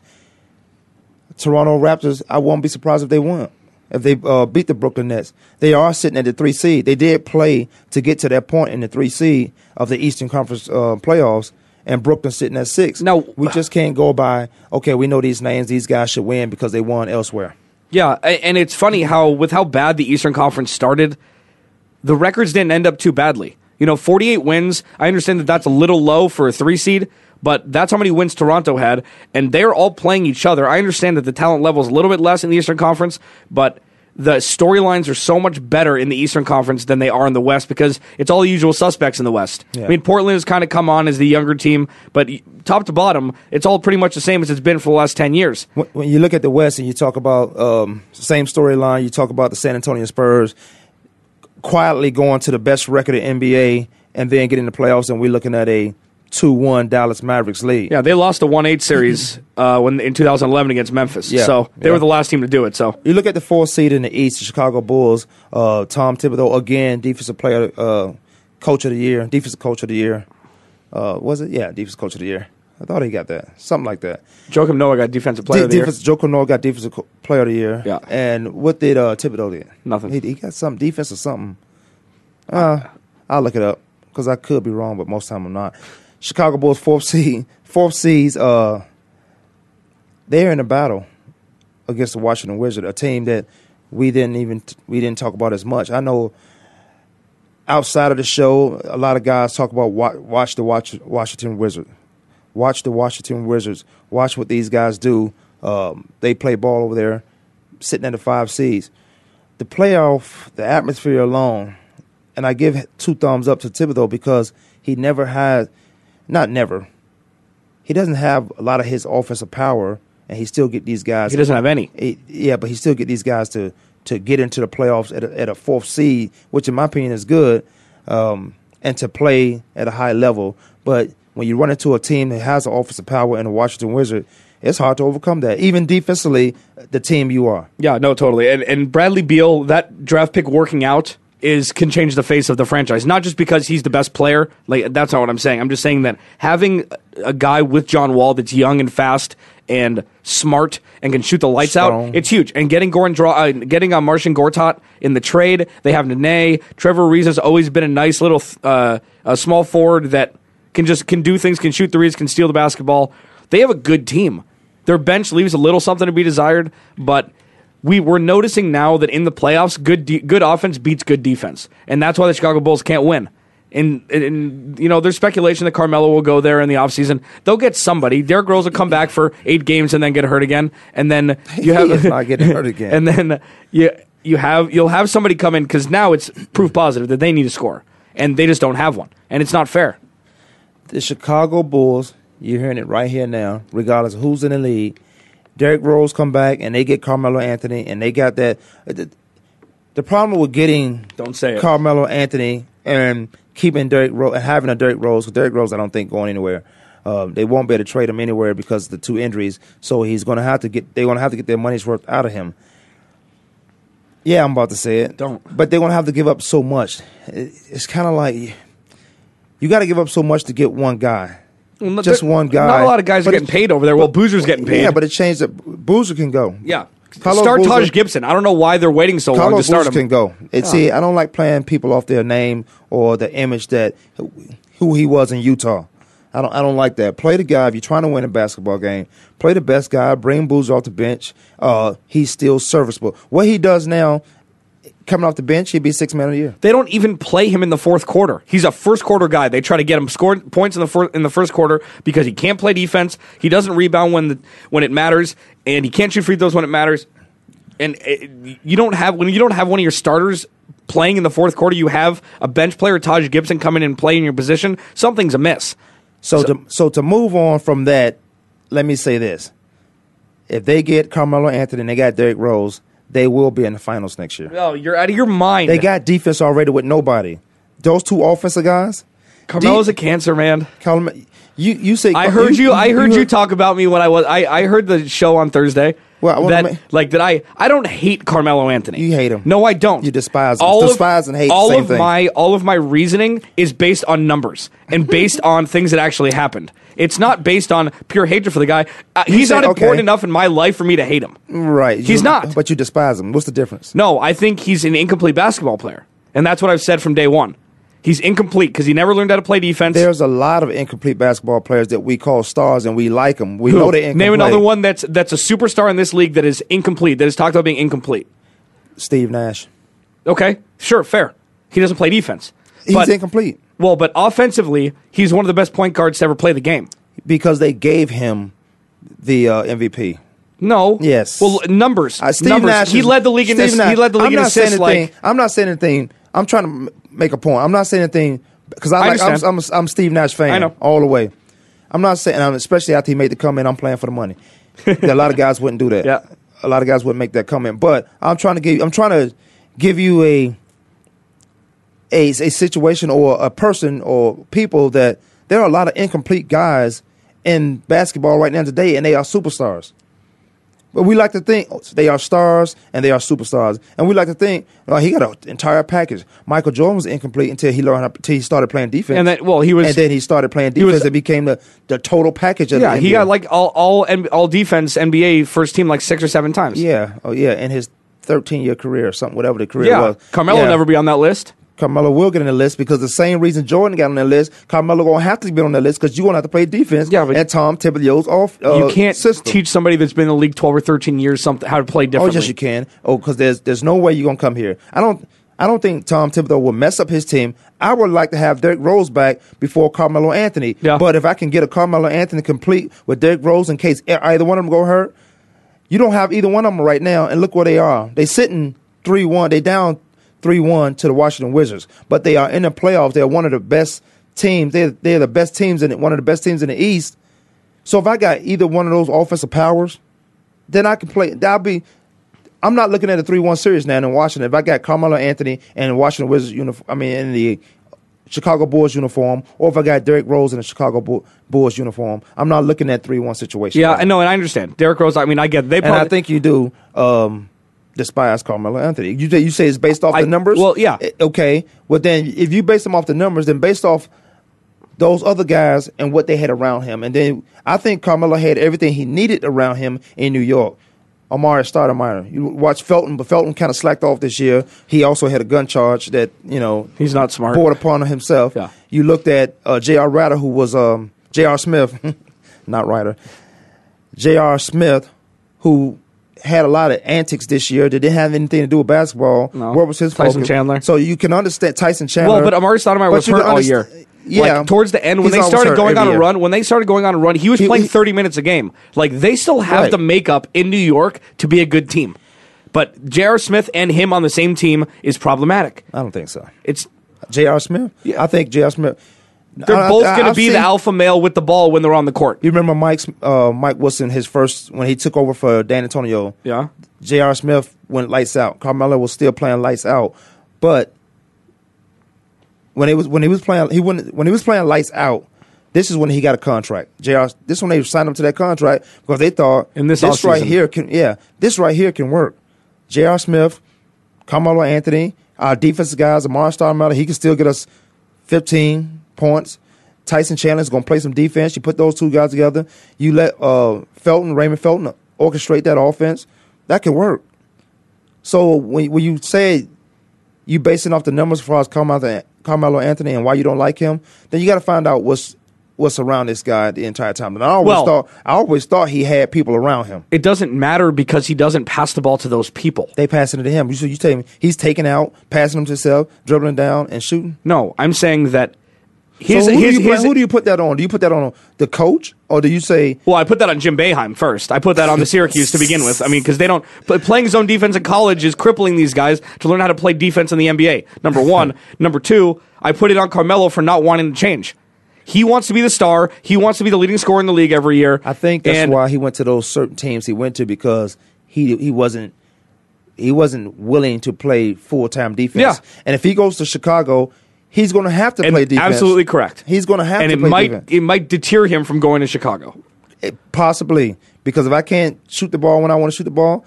Toronto Raptors, I won't be surprised if they won. If they uh, beat the Brooklyn Nets, they are sitting at the three seed. They did play to get to that point in the three seed of the Eastern Conference uh, playoffs, and Brooklyn sitting at six. No, we just can't go by. Okay, we know these names; these guys should win because they won elsewhere. Yeah, and it's funny how with how bad the Eastern Conference started, the records didn't end up too badly. You know, 48 wins. I understand that that's a little low for a 3 seed, but that's how many wins Toronto had and they're all playing each other. I understand that the talent level is a little bit less in the Eastern Conference, but the storylines are so much better in the Eastern Conference than they are in the West because it's all the usual suspects in the West. Yeah. I mean, Portland has kind of come on as the younger team, but top to bottom, it's all pretty much the same as it's been for the last 10 years. when, when you look at the West and you talk about um, same storyline, you talk about the San Antonio Spurs quietly going to the best record in NBA and then getting the playoffs, and we're looking at a two-one Dallas Mavericks lead. Yeah, they lost the one eight series uh, when in 2011 against Memphis. Yeah, so they yeah. were the last team to do it. So You look at the fourth seed in the East, the Chicago Bulls. Uh, Tom Thibodeau again, defensive player, uh, coach of the year, defensive coach of the year. Uh, was it? Yeah, defensive coach of the year. I thought he got that, something like that. Joakim Noah got defensive player of the year. defense, Joe Connor got defensive player of the year. Yeah. And what did uh, Thibodeau did? Nothing. He, he got some defense or something. Uh, I'll look it up because I could be wrong, but most of the time I'm not. Chicago Bulls fourth seed, fourth seeds. Uh, they're in a battle against the Washington Wizards, a team that we didn't even we didn't talk about as much. I know outside of the show, a lot of guys talk about watch, watch the watch, Washington Wizards. Watch the Washington Wizards. Watch what these guys do. Um, they play ball over there, sitting at the five seeds. The playoff, the atmosphere alone, and I give two thumbs up to Thibodeau because he never had, not never, he doesn't have a lot of his offensive power, and he still get these guys. He doesn't have any. He- yeah, but he still get these guys to to get into the playoffs at a, at a fourth seed, which in my opinion is good, um, and to play at a high level. But when you run into a team that has the offensive power in the Washington Wizard, it's hard to overcome that. Even defensively, the team you are. Yeah, no, totally. And and Bradley Beal, that draft pick working out is can change the face of the franchise. Not just because he's the best player. Like that's not what I'm saying. I'm just saying that having a guy with John Wall that's young and fast and smart and can shoot the lights Strong. out, it's huge. And getting Goran draw, uh, getting uh, Marcin Gortat in the trade, they have Nene. Trevor Ariza has always been a nice little uh, a small forward that can just can do things, can shoot threes, can steal the basketball. They have a good team. Their bench leaves a little something to be desired, but we we're noticing now that in the playoffs, good de- good offense beats good defense, and that's why the Chicago Bulls can't win. And, and you know, there's speculation that Carmelo will go there in the offseason. They'll get somebody. Derrick Rose will come back for eight games and then get hurt again, and then you have not getting hurt again. and then you you have you'll have somebody come in because now it's proof positive that they need a score, and they just don't have one, and it's not fair. The Chicago Bulls, you're hearing it right here now, regardless of who's in the league. Derrick Rose come back and they get Carmelo Anthony and they got that. The, the problem with getting Don't say it. Carmelo Anthony and keeping Derrick Rose and having a Derrick Rose, Derrick Rose I don't think going anywhere. Um, they won't be able to trade him anywhere because of the two injuries. So he's going to have to get. They're going to have to get their money's worth out of him. Yeah, I'm about to say it. Don't. But they're going to have to give up so much. It- It's kind of like you got to give up so much to get one guy. Well, Just there- one guy. Not a lot of guys are getting paid over there. Well, Boozer's getting paid. Yeah, but it changed. That Boozer can go. yeah. Start Boozer- Taj Gibson. I don't know why they're waiting so long to start Boozer him. can go. It, See, I don't like playing people off their name or the image that who he was in Utah. I don't. I don't like that. Play the guy if you're trying to win a basketball game. Play the best guy. Bring Boozer off the bench. Uh, he's still serviceable. What he does now, coming off the bench, he'd be six man of the year. They don't even play him in the fourth quarter. He's a first quarter guy. They try to get him scored points in the fir- in the first quarter because he can't play defense. He doesn't rebound when the, when it matters, and he can't shoot free throws when it matters. And it, you don't have when you don't have one of your starters playing in the fourth quarter. You have a bench player, Taj Gibson, coming in and play in your position. Something's amiss. So, to so to move on from that, let me say this: if they get Carmelo Anthony and they got Derrick Rose, they will be in the finals next year. No, you're out of your mind. They got defense already with nobody. Those two offensive guys. Carmelo's a cancer man. Carmelo- you you say I heard you. I heard you talk about me when I was. I, I heard the show on Thursday. Well, I that ma- like that. I I don't hate Carmelo Anthony. You hate him. No, I don't. You despise him. All of- Despise and hate All of thing. my all of my reasoning is based on numbers and based on things that actually happened. It's not based on pure hatred for the guy. Uh, he's not important okay. enough in my life for me to hate him. right. He's You- not. But you despise him. What's the difference? No, I think he's an incomplete basketball player, and that's what I've said from day one. He's incomplete because he never learned how to play defense. There's a lot of incomplete basketball players that we call stars, and we like them. We Who? know they're incomplete. Name another one that's that's a superstar in this league that is incomplete. That is talked about being incomplete. Steve Nash. Okay, sure, fair. He doesn't play defense. He's but, incomplete Well, but offensively, he's one of the best point guards to ever play the game. because they gave him the uh, MVP. No. Yes. Well, numbers. Uh, Steve numbers. Nash. he led the league in Steve. Nash- He led the league I'm in not saying assists. anything. Like I'm not saying anything. I'm trying to make a point. I'm not saying anything because I I like. I'm. I'm, a, I'm Steve Nash fan. I know. all the way. I'm not saying, especially after he made the comment. I'm playing for the money. a lot of guys wouldn't do that. Yeah. A lot of guys wouldn't make that comment. But I'm trying to give. I'm trying to give you a a, a situation or a person or people that there are a lot of incomplete guys in basketball right now today, and they are superstars. But we like to think oh, they are stars and they are superstars, and we like to think oh, he got an entire package. Michael Jordan was incomplete until he learned how, until he started playing defense, And then- well, he was- and then he started playing he was- defense. and became the, the total package of yeah, the he got like all all all defense NBA first team like six or seven times. yeah, oh yeah, in his 13 year career or something, whatever the career Yeah. was. Carmelo Yeah. never be on that list. Carmelo will get on the list because the same reason Jordan got on that list, Carmelo gonna have to be on that list because you're gonna have to play defense. Yeah, but- and Tom Thibodeau's off. Uh, you can't system. teach somebody that's been in the league twelve or thirteen years something how to play Oh, yes, you can. Oh, because there's there's no way you're gonna come here. I don't. I don't think Tom Thibodeau will mess up his team. I would like to have Derrick Rose back before Carmelo Anthony. Yeah. But if I can get a Carmelo Anthony complete with Derrick Rose in case either one of them go hurt, you don't have either one of them right now. And look where they are. They sitting three one. They down three one to the Washington Wizards, but they are in the playoffs. They're one of the best teams. They're they're the best teams in it, one of the best teams in the East. So if I got either one of those offensive powers, then I can play. That'll be. I'm not looking at a three-one series now in Washington. If I got Carmelo Anthony and Washington Wizards uniform, I mean in the Chicago Bulls uniform, or if I got Derrick Rose in the Chicago Bull- Bulls uniform, I'm not looking at three-one situation. Yeah, I know, and I understand. Derrick Rose. I mean, I get. They and probably, I think you do um, despise Carmelo Anthony. You say- you say it's based off I- the numbers. well, yeah. Eh, Okay, well then if you base them off the numbers, then based off those other guys and what they had around him, and then I think Carmelo had everything he needed around him in New York. Amar'e Stoudemire. You watch Felton, but Felton kind of slacked off this year. He also had a gun charge that you know He's not smart. brought upon himself. Yeah. You looked at uh, J.R. Rider, who was um, J.R. Smith, not Rider. J.R. Smith, who had a lot of antics this year that didn't have anything to do with basketball. No. Where was his Tyson focus? Chandler. So you can understand Tyson Chandler. Well, but Amar'e Stoudemire was hurt all year. Yeah, like, towards the end when He's they started going on a year. run, when they started going on a run, he was He- playing he- 30 minutes a game. Like they still have Right. the makeup in New York to be a good team. But J.R. Smith and him on the same team is problematic. I don't think so. It's J.R. Smith. Yeah. I think J.R. Smith. They're both going to be the alpha male with the ball when they're on the court. You remember Mike's uh, Mike Wilson, his first when he took over for Dan Antonio. Yeah. J.R. Smith went lights out. Carmelo was still playing lights out, but when he was when he was playing he went when he was playing lights out. This is when he got a contract. JR, This when they signed him to that contract because they thought In this this right here can yeah this right here can work. J.R. Smith, Carmelo Anthony, our defensive guys, Amar'e Stoudemire, he can still get us 15 points. Tyson Chandler's going to play some defense. You put those two guys together. You let uh, Felton, Raymond Felton, orchestrate that offense. That can work. So when, when you say you basing off the numbers as far as Carmelo, Carmelo Anthony and why you don't like him, then you got to find out what's what's around this guy the entire time. And I always Well- thought I always thought he had people around him. It doesn't matter because he doesn't pass the ball to those people. They passing it to him. You, so you tell me he's taking out, passing them to himself, dribbling down, and shooting. No, I'm saying that his, so who, his, do you, put- who do you put that on? Do you put that on the coach, or do you say Well, I put that on Jim Boeheim first. I put that on the Syracuse to begin with. I mean, because they don't playing zone defense in college is crippling these guys to learn how to play defense in the NBA. Number one, number two, I put it on Carmelo for not wanting to change. He wants to be the star. He wants to be the leading scorer in the league every year. I think that's And- why he went to those certain teams he went to because he he wasn't he wasn't willing to play full time defense. Yeah. And if he goes to Chicago, he's going to have to and play defense. Absolutely correct. He's going to have and to play might defense. And it might deter him from going to Chicago. It- possibly because if I can't shoot the ball when I want to shoot the ball,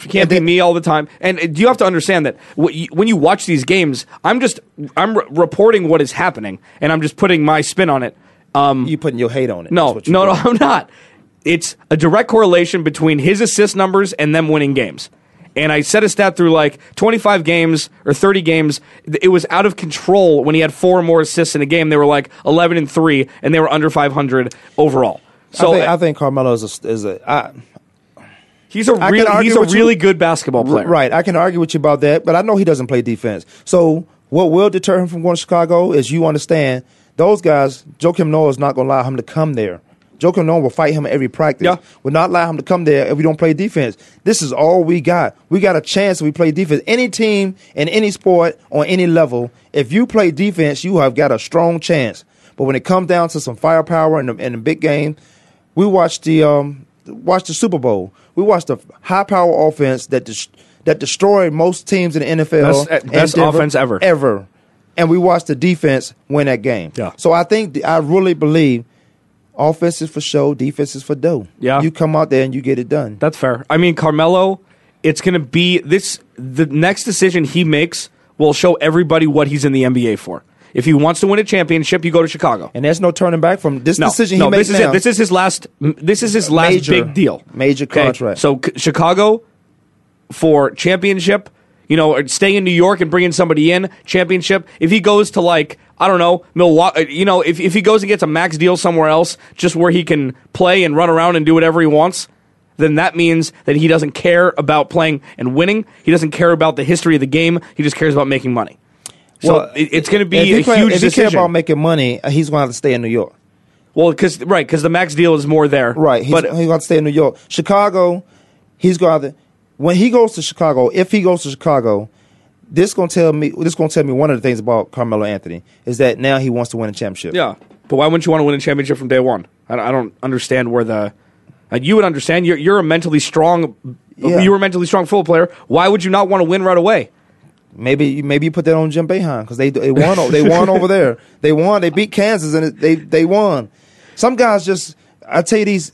You can't be me all the time. And you have to understand that when you watch these games, I'm just I'm re- reporting what is happening, and I'm just putting my spin on it. Um, you putting your hate on it. no, no, no. I'm not. It's a direct correlation between his assist numbers and them winning games. And I set a stat through like 25 games or 30 games. It was out of control when he had four or more assists in a game. They were like 11 and three, and they were under 500 overall. So I think, uh, I think Carmelo is a, is a I, he's a really, he's a with you. really good basketball player. Right. I can argue with you about that, but I know he doesn't play defense. So what will deter him from going to Chicago is you understand those guys, Joakim Noah is not going to allow him to come there. Joakim Noah will fight him every practice. Yeah. Will not allow him to come there if we don't play defense. This is all we got. We got a chance if we play defense. Any team in any sport on any level, if you play defense, you have got a strong chance. But when it comes down to some firepower in the, the big game, we watched the um, watched the Super Bowl. We watched a high power offense that des- that destroyed most teams in the NFL. Best- uh, best Denver offense ever. ever. And we watched the defense win that game. Yeah. So I think I really believe offense is for show, defense is for dough. Yeah. You come out there and you get it done. That's fair. I mean, Carmelo, it's going to be this. The next decision he makes will show everybody what he's in the NBA for. If he wants to win a championship, you go to Chicago. and there's no turning back from this No, decision no, he makes this is now. it. This is his last. This is his last Major- big deal. major Okay? contract. So C- Chicago for championship. You know, or stay in New York and bringing somebody in championship. If he goes to like I don't know Milwaukee, you know, if if he goes and gets a max deal somewhere else, just where he can play and run around and do whatever he wants, then that means that he doesn't care about playing and winning. He doesn't care about the history of the game. He just cares about making money. So Well, it, it's going to be a huge If he decision. care about making money, uh, he's going to have to stay in New York. well, because right, because the max deal is more there. Right. He's, but he's going to stay in New York. Chicago, he's going to have to. When he goes to Chicago, if he goes to Chicago, this going to tell me. This going to tell me one of the things about Carmelo Anthony is that now he wants to win a championship. Yeah, but why wouldn't you want to win a championship from day one? I, I don't understand where the. Uh, you would understand. You're you're a mentally strong. Yeah. You were a mentally strong football player. Why would you not want to win right away? Maybe maybe you put that on Jim Boeheim because they they won they won over there. They won. They beat Kansas and they they won. Some guys just I tell you these.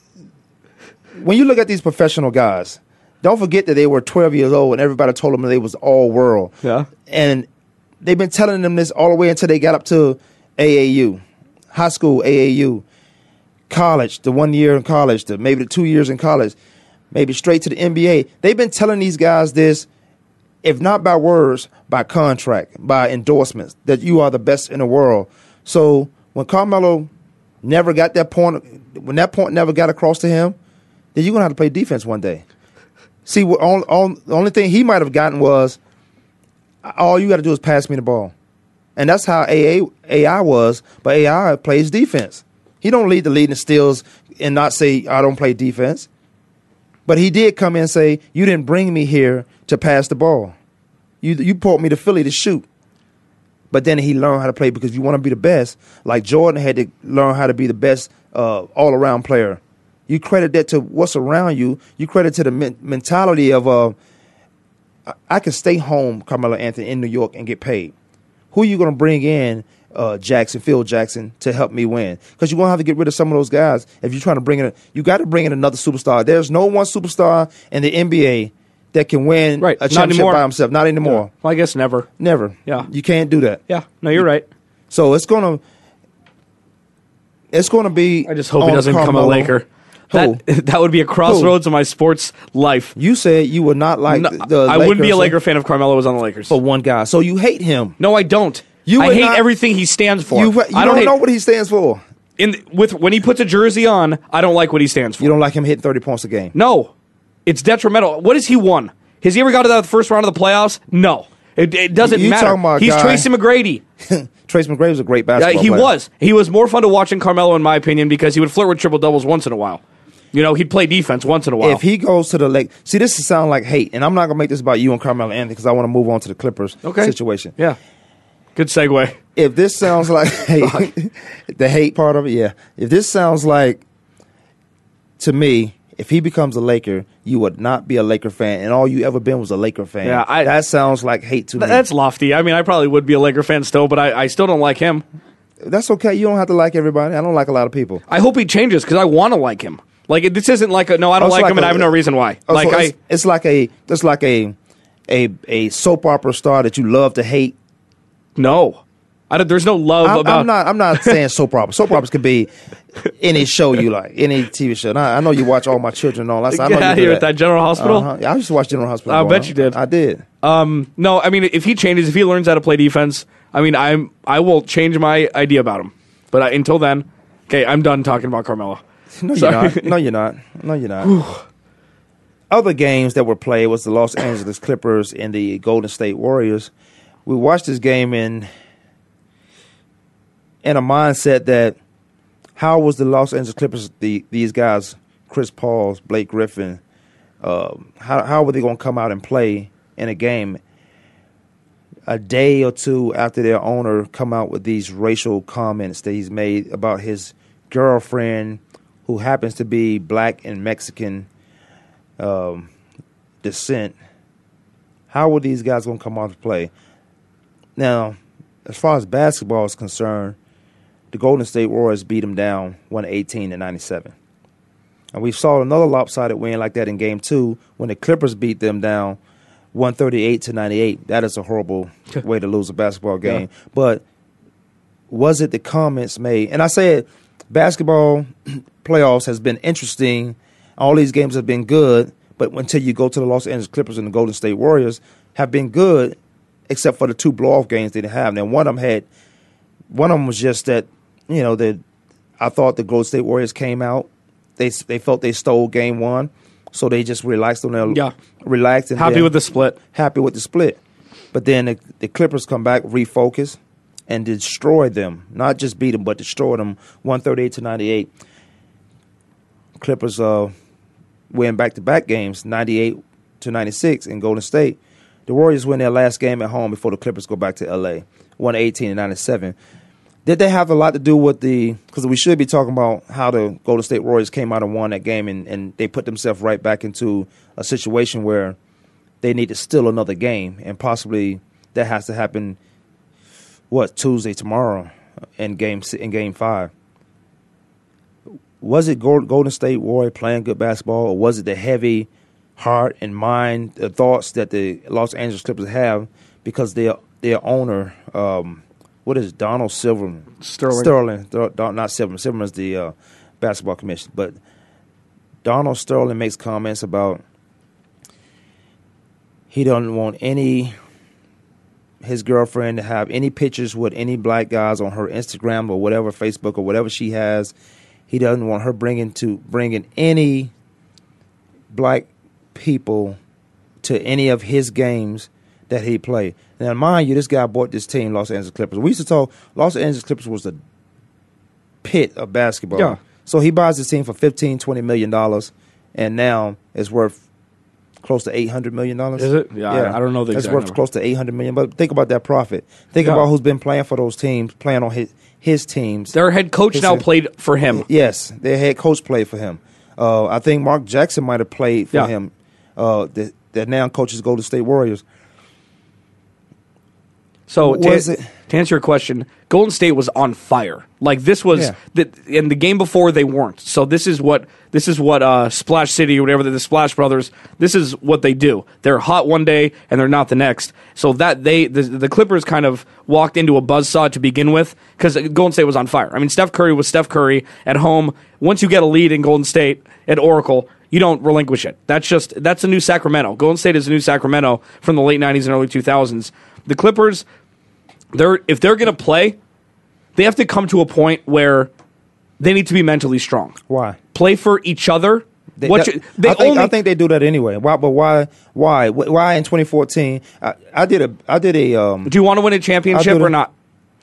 When you look at these professional guys, don't forget that they were 12 years old and everybody told them they was all world. Yeah. and they've been telling them this all the way until they got up to AAU, high school AAU, college, the one year in college, the maybe the two years in college, maybe straight to the NBA. They've been telling these guys this, if not by words, by contract, by endorsements, that you are the best in the world. So when Carmelo never got that point, when that point never got across to him, then you're gonna have to play defense one day. See, what the only thing he might have gotten was all you got to do is pass me the ball, and that's how AA, AI was. But AI plays defense. He don't lead the lead in steals and not say I don't play defense. But he did come in and say you didn't bring me here to pass the ball. You you brought me to Philly to shoot. But then he learned how to play because you want to be the best. Like Jordan had to learn how to be the best uh, all around player. You credit that to what's around you. You credit to the men- mentality of uh, I- I can stay home, Carmelo Anthony, in New York and get paid. Who are you going to bring in, uh, Jackson, Phil Jackson, to help me win? Because you're going to have to get rid of some of those guys if you're trying to bring in. A, you got to bring in another superstar. There's no one superstar in the NBA that can win Right, a championship anymore. by himself. Not anymore. Well, I guess never. Never. Yeah. You can't do that. Yeah, no, you're right. So it's gonna it's gonna be. I just hope he doesn't become a Laker. That that would be a crossroads of my sports life. You said you would not like No, the. I wouldn't be a Lakers Laker fan if Carmelo was on the Lakers. for one guy. So you hate him. No, I don't. You I hate not- everything he stands for. You, you I don't, hate, know what he stands for. in with when he puts a jersey on. I don't like what he stands for. You don't like him hitting thirty points a game. No, it's detrimental. What has he won? Has he ever got to the first round of the playoffs? No, it, it doesn't You matter. He's guy- Tracy McGrady. Trace McGrady was a great Uh, basketball he player. was. He was more fun to watch than Carmelo, in my opinion, because he would flirt with triple doubles once in a while. You know, he'd play defense once in a while. If he goes to the Lake, see, this is sound like hate, and I'm not gonna make this about you and Carmelo Anthony because I want to move on to the Clippers okay situation. yeah, good segue. if this sounds like hate, the hate part of it, yeah. If this sounds like to me, if he becomes a Laker, you would not be a Laker fan, and all you ever been was a Laker fan. Yeah, I- that sounds like hate to me. That's lofty. I mean, I probably would be a Laker fan still, but I, I still don't like him. That's okay. You don't have to like everybody. I don't like a lot of people. I hope he changes because I want to like him. Like this isn't like a no, I don't Oh, like, like him, and I have no reason why. Oh, like so I, it's, like a it's like a a a soap opera star that you love to hate. no, I don't, there's no love I'm, about. I'm not. I'm not saying soap opera. Soap operas could be any show you like, any TV show. I, I know you watch all my children and all that. So I know Get you out do here at that General Hospital. Uh-huh. Yeah, I used to watch General Hospital. Growing bet you did. I did. Um, no, I mean, if he changes, if he learns how to play defense, I mean, I'm I will change my idea about him. But I, until then, okay, I'm done talking about Carmelo. No, you're not. No, you're not. No, you're not. Other games that were played was the Los Angeles Clippers and the Golden State Warriors. We watched this game in in a mindset that how was the Los Angeles Clippers the these guys Chris Paul's Blake Griffin um, how how were they going to come out and play in a game a day or two after their owner come out with these racial comments that he's made about his girlfriend who happens to be black and Mexican um, descent. How were these guys going to come out to play? Now, as far as basketball is concerned, the Golden State Warriors beat them down 118 to 97. And we saw another lopsided win like that in game two when the Clippers beat them down 138 to 98. That is a horrible way to lose a basketball game. But was it the comments made? And I said basketball playoffs has been interesting. All these games have been good, but until you go to the Los Angeles Clippers and the Golden State Warriors have been good, except for the two blow-off games they didn't have. Now one of them had, one of them was just that, you know, that I thought the Golden State Warriors came out, they they felt they stole game one, so they just relaxed on their Yeah. relaxed and Happy with the split. happy with the split. But then the, the Clippers come back, refocus, and destroy them. Not just beat them, but destroy them 138 to 98. Clippers uh, win back to back games, 98 to 96 in Golden State. The Warriors win their last game at home before the Clippers go back to LA, 118 to 97. Did they have a lot to do with the? Because we should be talking about how the Golden State Warriors came out and won that game, and, and they put themselves right back into a situation where they need to steal another game, and possibly that has to happen. What Tuesday tomorrow in game in game five? Was it Golden State Warrior playing good basketball, or was it the heavy heart and mind, the thoughts that the Los Angeles Clippers have because their their owner, um, what is it, Donald Silverman, Sterling. Sterling, not Silverman. Silverman is the uh, basketball commission, but Donald Sterling makes comments about he doesn't want any his girlfriend to have any pictures with any black guys on her Instagram or whatever Facebook or whatever she has. He doesn't want her bringing to bringing any black people to any of his games that he played. Now, mind you, this guy bought this team, Los Angeles Clippers. We used to talk Los Angeles Clippers was the pit of basketball. Yeah. So he buys this team for 15, 20 million dollars, and now it's worth close to eight hundred million dollars. Is it? Yeah, I- I don't know the It's exact worth number. close to eight hundred million. But think about that profit. Think Yeah. about who's been playing for those teams, playing on his his teams. Their head coach His now played for him. Yes, their head coach played for him. Uh, I think Mark Jackson might have played for Yeah. him. Uh, that, that now coaches Golden State Warriors. So to, Was it- to answer your question, Golden State was on fire. Like this was Yeah. the in the game before they weren't. So this is what this is what uh, Splash City or whatever the, Splash Brothers. This is what they do. They're hot one day and they're not the next. So that they the, the Clippers kind of walked into a buzzsaw to begin with because Golden State was on fire. I mean, Steph Curry was Steph Curry at home. Once you get a lead in Golden State at Oracle. You don't relinquish it. That's just that's a new Sacramento. Golden State is a new Sacramento from the late '90s and early 2000s. The Clippers, they're if they're going to play, they have to come to a point where they need to be mentally strong. Why? Play for each other. They, what that- you, they I, think, only I think they do that anyway. Why? But why? Why? Why in 2014? I, I did a. I did a. Um, do you want to win a championship or it. not?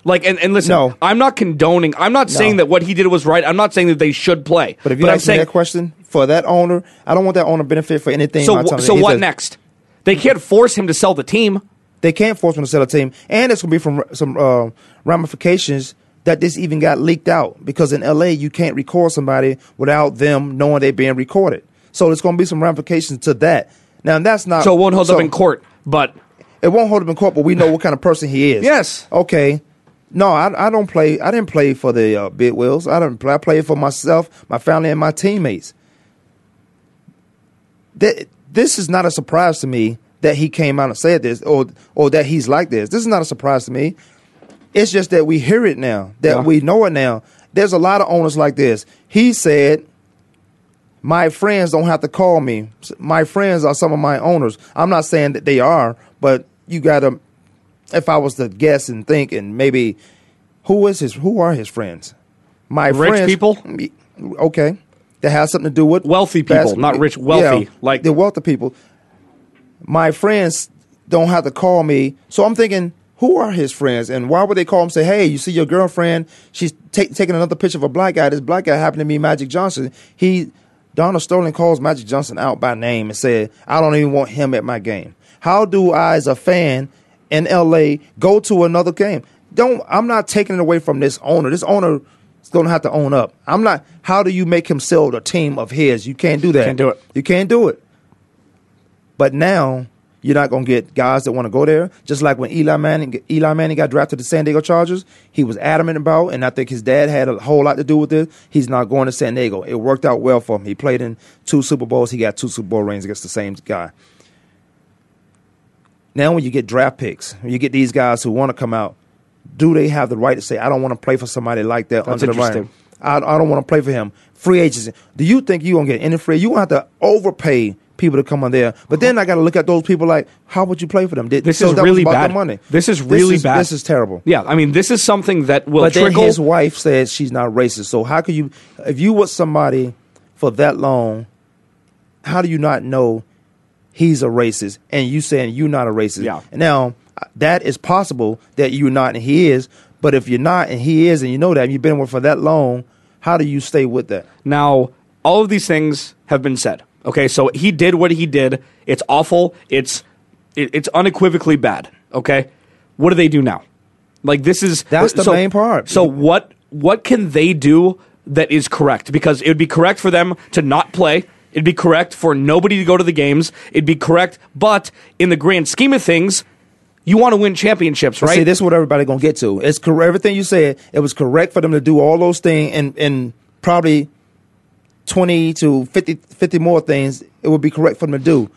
Like and, and listen, No. I'm not condoning. I'm not saying that what he did was right. I'm not saying that they should play. but if you I'm ask saying me that question for that owner, I don't want that owner benefit for anything. so. by the wh- time So what a- next? They can't force him to sell the team. They can't force him to sell a team, and it's going to be from some uh, ramifications that this even got leaked out because in LA you can't record somebody without them knowing they're being recorded. So there's going to be some ramifications to that. Now that's not So it won't hold up in court, but It won't hold up in court, but we know what kind of person he is. Yes. Okay. No, I, I don't play. I didn't play for the uh, wheels. I don't. play. I played for myself, my family, and my teammates. That this is not a surprise to me that he came out and said this, or or that he's like this. This is not a surprise to me. It's just that we hear it now, that Yeah. we know it now. There's a lot of owners like this. He said, "My friends don't have to call me. My friends are some of my owners. I'm not saying that they are, but you got to. If I was to guess and think, and maybe who is his? Who are his friends? My Rich friends, people? Okay, that has something to do with Wealthy people, not rich, wealthy, like- the wealthy people. My friends don't have to call me, so I'm thinking, who are his friends, and why would they call him? and Say, hey, you see your girlfriend? She's take, taking another picture of a black guy. This black guy happened to be Magic Johnson. He, Donald Sterling calls Magic Johnson out by name and said, I don't even want him at my game. How do I, as a fan in LA, go to another game? Don't I'm not taking it away from this owner. This owner is going to have to own up. I'm not. How do you make him sell a team of his? You can't do that. You can't do it. You can't do it. But now you're not going to get guys that want to go there. Just like when Eli Manning, Eli Manning got drafted to the San Diego Chargers, he was adamant about, and I think his dad had a whole lot to do with it. He's not going to San Diego. It worked out well for him. He played in two Super Bowls. He got two Super Bowl rings against the same guy. Now, when you get draft picks, when you get these guys who want to come out, do they have the right to say, "I don't want to play for somebody like that"? That's under the. I, I don't want to play for him. Free agency. Do you think you're gonna get any free? You gonna have to overpay people to come on there. But then I got to look at those people like, how would you play for them? Did, This so is that really about bad. The money. This is really bad. This is terrible. yeah, I mean, this is something that will but then his wife said she's not racist. So how could you, if you with somebody for that long, how do you not know he's a racist and you saying you're not a racist? Yeah. Now that is possible that you're not and he is. But if you're not and he is, and you know that and you've been with for that long, how do you stay with that? Now, all of these things have been said. Okay, so he did what he did. It's awful. It's it, it's unequivocally bad. Okay, what do they do now? Like this is That's the so- main part. So what what can they do that is correct? Because it would be correct for them to not play. It'd be correct for nobody to go to the games. It'd be correct, but in the grand scheme of things, you want to win championships, right? See, this is what everybody gonna get to. It's correct. Everything you said, it was correct for them to do all those things and and probably twenty to 50, 50 more things. It would be correct for them to do.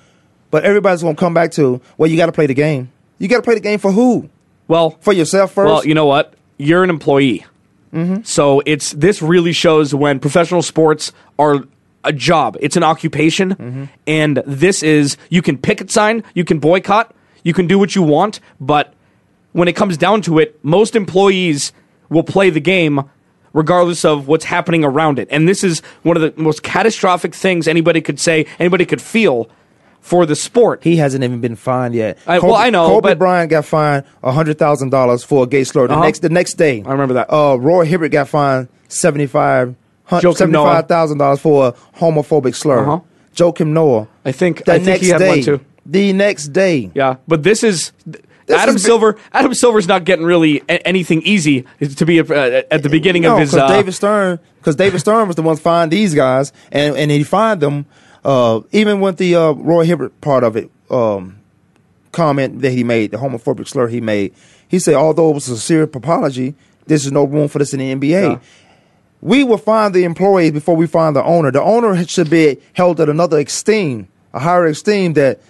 But everybody's gonna come back to well, you got to play the game. You got to play the game for who? well, For yourself first. Well, you know what? You're an employee. Mm-hmm. So it's this really shows when professional sports are a job. It's an occupation, mm-hmm. and this is you can picket sign, you can boycott, you can do what you want, but when it comes down to it, most employees will play the game regardless of what's happening around it. And this is one of the most catastrophic things anybody could say, anybody could feel for the sport. He hasn't even been fined yet. I- well, I know, Kobe but- Bryant got fined hundred thousand dollars for a gay slur. The Uh-huh. next, the next day, I remember that. Uh, Roy Hibbert got fined seventy five seventy five thousand dollars for a homophobic slur. Uh-huh. Joakim Noah. I think- the I think next he had day, one too. The next day, Yeah, but this is Adam Silver. Adam Silver's not getting really a- anything easy to be uh, at the beginning no, of his. Uh, David Stern, because David Stern was the one to find these guys, and and he fined them. Uh, even with the uh, Roy Hibbert part of it, um, comment that he made, the homophobic slur he made, he said, although it was a sincere apology, there's no room for this in the NBA. Yeah. We will find the employees before we find the owner. The owner should be held at another esteem, a higher esteem. That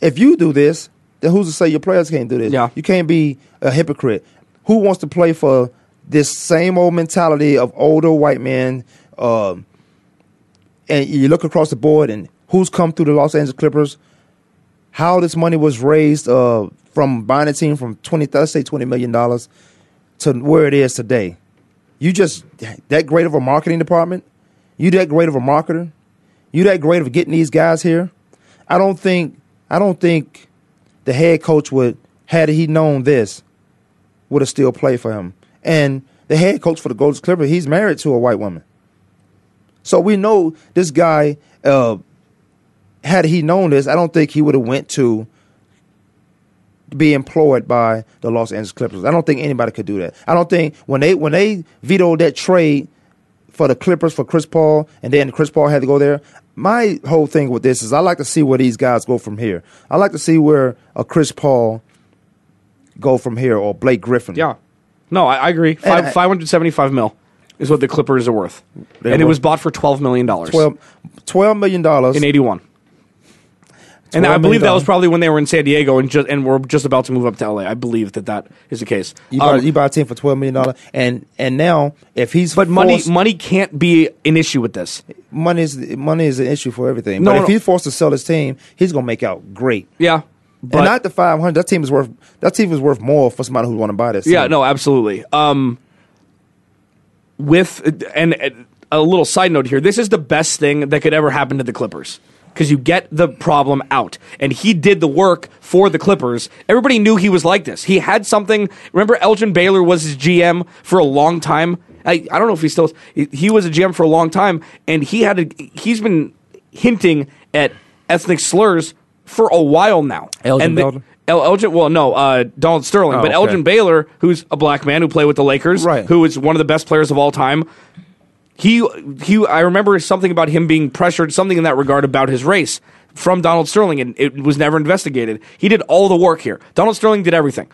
if you do this, then who's to say your players can't do this? Yeah. You can't be a hypocrite. Who wants to play for this same old mentality of older white men? Um, and you look across the board and who's come through the Los Angeles Clippers, how this money was raised uh, from buying a team from twenty, let's say twenty million dollars, to where it is today. You just that great of a marketing department. You that great of a marketer. You that great of getting these guys here. I don't think. I don't think the head coach would had he known this would have still played for him. And the head coach for the Golden Clippers, he's married to a white woman. So we know this guy. Uh, had he known this, I don't think he would have went to be employed by the Los Angeles Clippers. I don't think anybody could do that. I don't think when they when they vetoed that trade for the Clippers for Chris Paul, and then Chris Paul had to go there. My whole thing with this is I like to see where these guys go from here. I like to see where a Chris Paul go from here or Blake Griffin. Yeah. No, I, I agree. Five, I- 575 mil is what the Clippers are worth. And it was bought for $12 million 12, $12 million in 81. And I believe that was probably when they were in San Diego and just and were just about to move up to LA. I believe that that is the case. You buy, Um, you buy a team for twelve million dollars, and and now if he's but money forced- money can't be an issue with this. money is money is an issue for everything. No, but if he's forced to sell his team, he's gonna make out great. Yeah. But and not the five hundred. That team is worth. That team is worth more for somebody who want to buy this. Yeah, team. no, absolutely. Um, with and, and a little side note here, this is the best thing that could ever happen to the Clippers because you get the problem out, and he did the work for the Clippers. Everybody knew he was like this. He had something. Remember, Elgin Baylor was his GM for a long time. I, I don't know if he still is. He, he was a GM for a long time, and he had a, he's been hinting at ethnic slurs for a while now. Elgin Baylor? El- Elgin, well, no, uh, Donald Sterling, Oh, but okay. Elgin Baylor, who's a black man who played with the Lakers, Right. who is one of the best players of all time. He, he, I remember something about him being pressured, something in that regard about his race from Donald Sterling, and it was never investigated. He did all the work here. Donald Sterling did everything.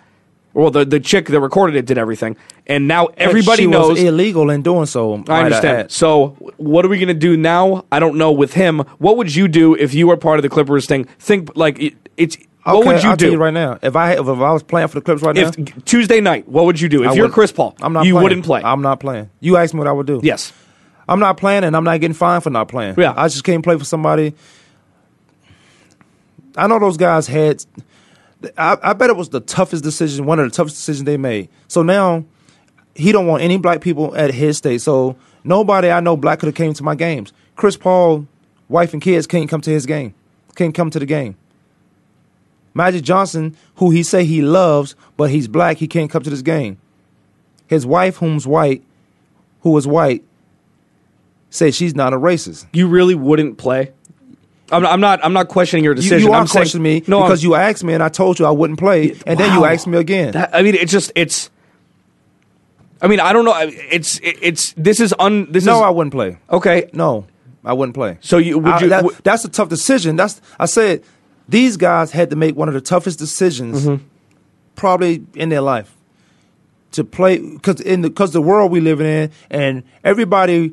Well, the the chick that recorded it did everything, and now everybody knows. was illegal in doing so. I uh, understand. add. So, what are we going to do now? I don't know. With him, what would you do if you were part of the Clippers thing? Think like it, it's. what would you I'll do you right now? If I if, I was playing for the Clippers right if now, Tuesday night? What would you do if I you're wouldn't- Chris Paul? I'm not. You playing. wouldn't play. I'm not playing. You asked me what I would do. yes. I'm not playing, and I'm not getting fined for not playing. Yeah. I just can't play for somebody. I know those guys had. I, I bet it was the toughest decision, one of the toughest decisions they made. So now, he don't want any black people at his state. So nobody I know black could have came to my games. Chris Paul, wife and kids can't come to his game. Can't come to the game. Magic Johnson, who he say he loves, but he's black, he can't come to this game. His wife, whom's white, who is white, said she's not a racist. You really wouldn't play. I'm, I'm not. I'm not questioning your decision. you are I'm saying- questioning me no, because I'm- you asked me and I told you I wouldn't play, and then you asked me again. That- I mean, it's just it's. I mean, I don't know. It's it's this is un. This no, is I wouldn't play. okay. No, I wouldn't play. So you- would I- you- that- w- that's a tough decision. That's I said these guys had to make one of the toughest decisions Mm-hmm. probably in their life to play because in the because the world we live in and everybody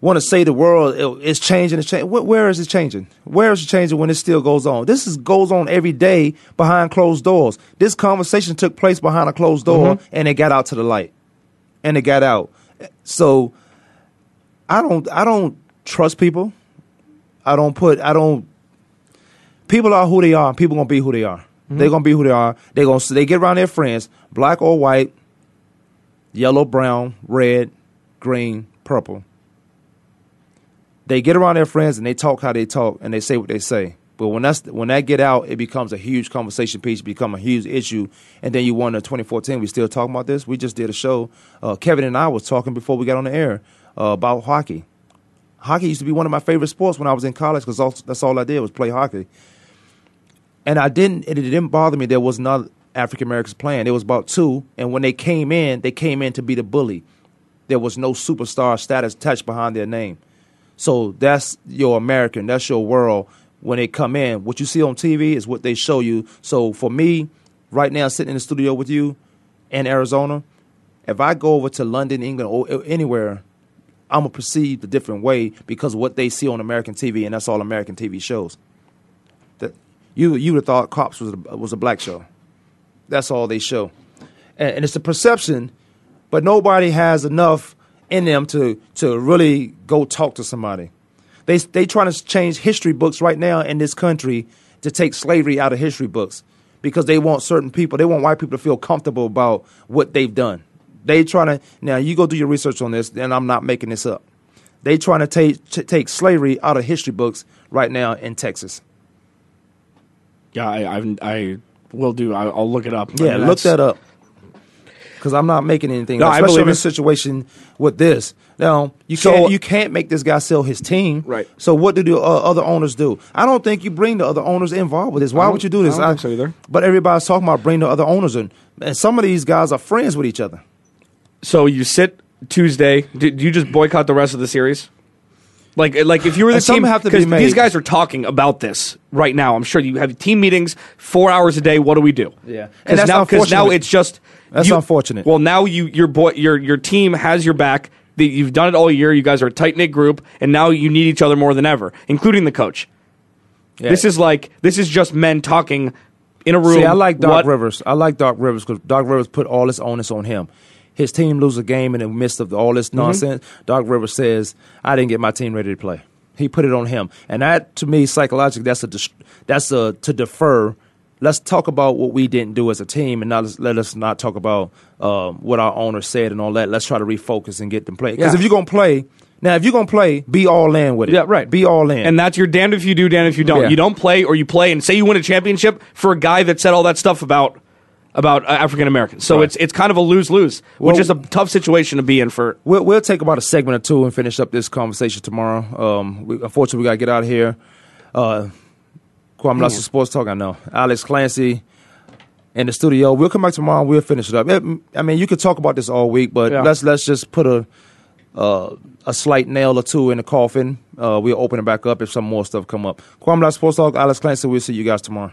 want to say the world is changing. It's changing. Where is it changing? Where is it changing when it still goes on? This is goes on every day behind closed doors. This conversation took place behind a closed door, Mm-hmm. and it got out to the light, and it got out. So I don't I don't trust people. I don't put I don't. People are who they are. People gonna be who they are. They're gonna be who they are. They gonna they get around their friends, black or white, yellow, brown, red, green, purple. They get around their friends and they talk how they talk and they say what they say. But when that's when that get out, it becomes a huge conversation piece, become a huge issue. And then you wonder, 2014, we still talking about this. We just did a show. Uh, Kevin and I was talking before we got on the air uh, about hockey. Hockey used to be one of my favorite sports when I was in college because that's all I did was play hockey. And I didn't. It didn't bother me. There was not African Americans playing. There was about two, and when they came in, they came in to be the bully. There was no superstar status touch behind their name. So that's your American. That's your world. When they come in, what you see on TV is what they show you. So for me, right now, sitting in the studio with you in Arizona, if I go over to London, England, or anywhere, I'm gonna perceive a different way because what they see on American TV, and that's all American TV shows. That you you would have thought Cops was a, was a black show. That's all they show, and, and it's a perception, but nobody has enough in them to to really go talk to somebody. They they trying to change history books right now in this country to take slavery out of history books because they want certain people, they want white people to feel comfortable about what they've done. They trying to now you go do your research on this, and I'm not making this up. They trying to take t- take slavery out of history books right now in Texas. Yeah, I, I, I will do. I, I'll look it up. Yeah, look that up. Because I'm not making anything. No, up, I especially believe in it. this situation with this. Now you So- can't you can't make this guy sell his team. Right. So what do the uh, other owners do? I don't think you bring the other owners involved with this. Why would you do this? I don't think so either. But everybody's talking about bring the other owners in, and some of these guys are friends with each other. So you sit Tuesday. Did you just boycott the rest of the series? Like, like if you were the team, have to be 'cause made. these guys are talking about this right now. I'm sure you have team meetings four hours a day. What do we do? Yeah. And because that's now, because now it's just That's you- unfortunate. Well, now you your boy your your team has your back. The- You've done it all year. You guys are a tight knit group, and now you need each other more than ever, including the coach. Yeah. This is like this is just men talking in a room. See, I like Doc What- Rivers. I like Doc Rivers because Doc Rivers put all this onus on him. His team lose a game in the midst of all Mm-hmm. this nonsense. Doc Rivers says, "I didn't get my team ready to play." He put it on him, and that to me psychologically, that's a that's a to defer. Let's talk about what we didn't do as a team, and not let us not talk about um, what our owner said and all that. Let's try to refocus and get them play. Because Yeah. if you're gonna play now, if you're gonna play, be all in with it. Yeah, right. Be all in. And that's your damned if you do, damned if you don't. Yeah. You don't play or you play and say you win a championship for a guy that said all that stuff about about uh, African Americans. So Right. it's it's kind of a lose lose, which Well- is a tough situation to be in for. We'll, we'll take about a segment or two and finish up this conversation tomorrow. Um, we, unfortunately, we got to get out of here. Uh, Kwamie Lassiter Sports Talk, I know. Alex Clancy in the studio. We'll come back tomorrow we'll finish it up. It- I mean, you could talk about this all week, but Yeah. let's let's just put a uh, a slight nail or two in the coffin. Uh, we'll open it back up if some more stuff come up. Kwamie Lassiter Sports Talk, Alex Clancy. We'll see you guys tomorrow.